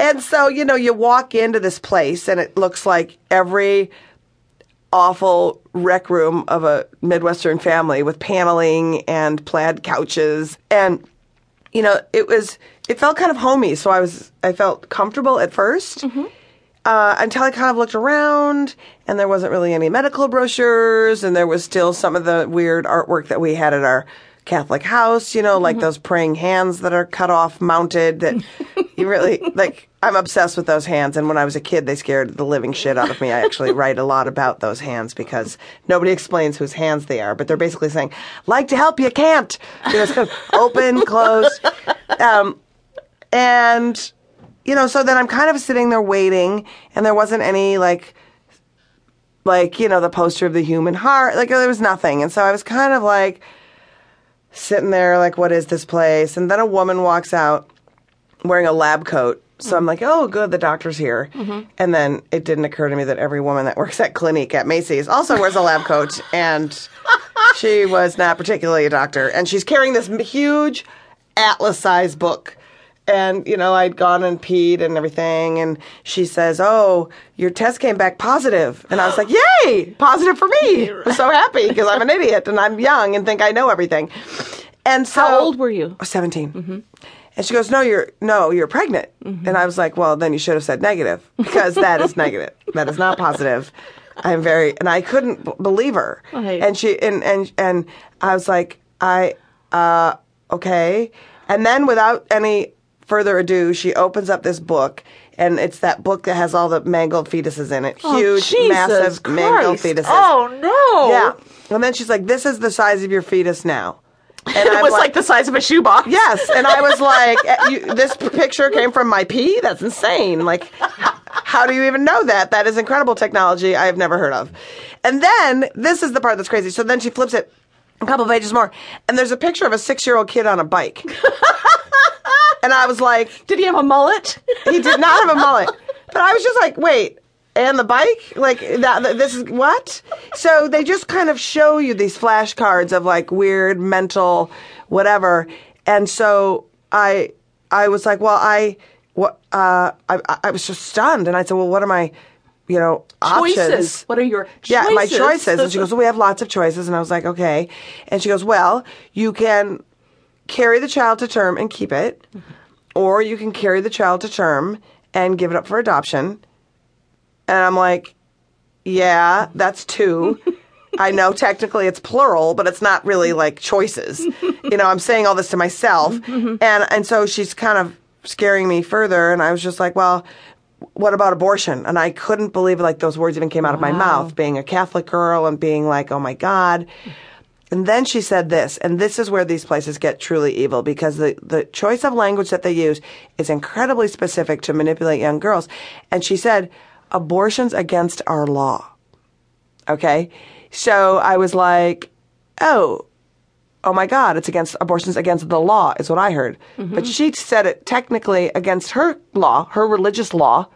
and so, you know, you walk into this place and it looks like every awful rec room of a Midwestern family with paneling and plaid couches. And, you know, it was, it felt kind of homey. So I was, I felt comfortable at 1st Uh, until I kind of looked around and there wasn't really any medical brochures and there was still some of the weird artwork that we had at our Catholic house, you know, like those praying hands that are cut off, mounted that you really like. I'm obsessed with those hands. And when I was a kid, they scared the living shit out of me. I actually write a lot about those hands because nobody explains whose hands they are, but they're basically saying, like to help you, can't. It's kind of open, close. Um, and, you know, so then I'm kind of sitting there waiting, and there wasn't any like, like, you know, the poster of the human heart. Like, there was nothing. And so I was kind of like sitting there, like, what is this place? And then a woman walks out wearing a lab coat. So I'm mm-hmm. like, oh, good, the doctor's here. Mm-hmm. And then it didn't occur to me that every woman that works at Clinique at Macy's also wears a lab coat. And she was not particularly a doctor. And she's carrying this huge atlas sized book. And, you know, I'd gone and peed and everything. And she says, Oh, your test came back positive. And I was like, Yay, positive for me. I'm so happy because I'm an idiot and I'm young and think I know everything. And so, How old were you? 17. Mm-hmm. And she goes, "No, you're no, you're pregnant." And I was like, "Well, then you should have said negative because that is negative. That is not positive." I'm very, and I couldn't b- believe her. Right. And she and and and I was like, "I, uh, okay." And then without any further ado, she opens up this book. And it's that book that has all the mangled fetuses in it. Huge, Oh, Jesus massive mangled fetuses. Oh no! Yeah. And then she's like, "This is the size of your fetus now." And it I'm was like, the size of a shoebox. Yes, and I was like, eh, you, "This picture came from my pee. That's insane! Like, how, how do you even know that? That is incredible technology I have never heard of." And then this is the part that's crazy. So then she flips it a couple pages more, and there's a picture of a six-year-old kid on a bike. and I was like, Did he have a mullet? he did not have a mullet. But I was just like, wait, and the bike? Like that, this is what? So they just kind of show you these flashcards of like weird mental whatever. And so I I was like, well, I what uh I I- I was just stunned and I said, well, what are my you know, Choices. options? What are your choices? Yeah, my choices? choices. And she goes, well, we have lots of choices. And I was like, okay. And she goes, well, you can carry the child to term and keep it, or you can carry the child to term and give it up for adoption. And I'm like, yeah, that's two. I know technically it's plural, but it's not really like choices. You know, I'm saying all this to myself. Mm-hmm, mm-hmm. And and so she's kind of scaring me further and I was just like, well, what about abortion? And I couldn't believe like those words even came out of my mouth, being a Catholic girl and being like, oh my God. And then she said this, and this is where these places get truly evil because the, the choice of language that they use is incredibly specific to manipulate young girls. And she said, abortion's against our law. Okay. So I was like, oh, oh my God, it's against abortion's against the law, is what I heard. Mm-hmm. But she said it technically against her law, her religious law,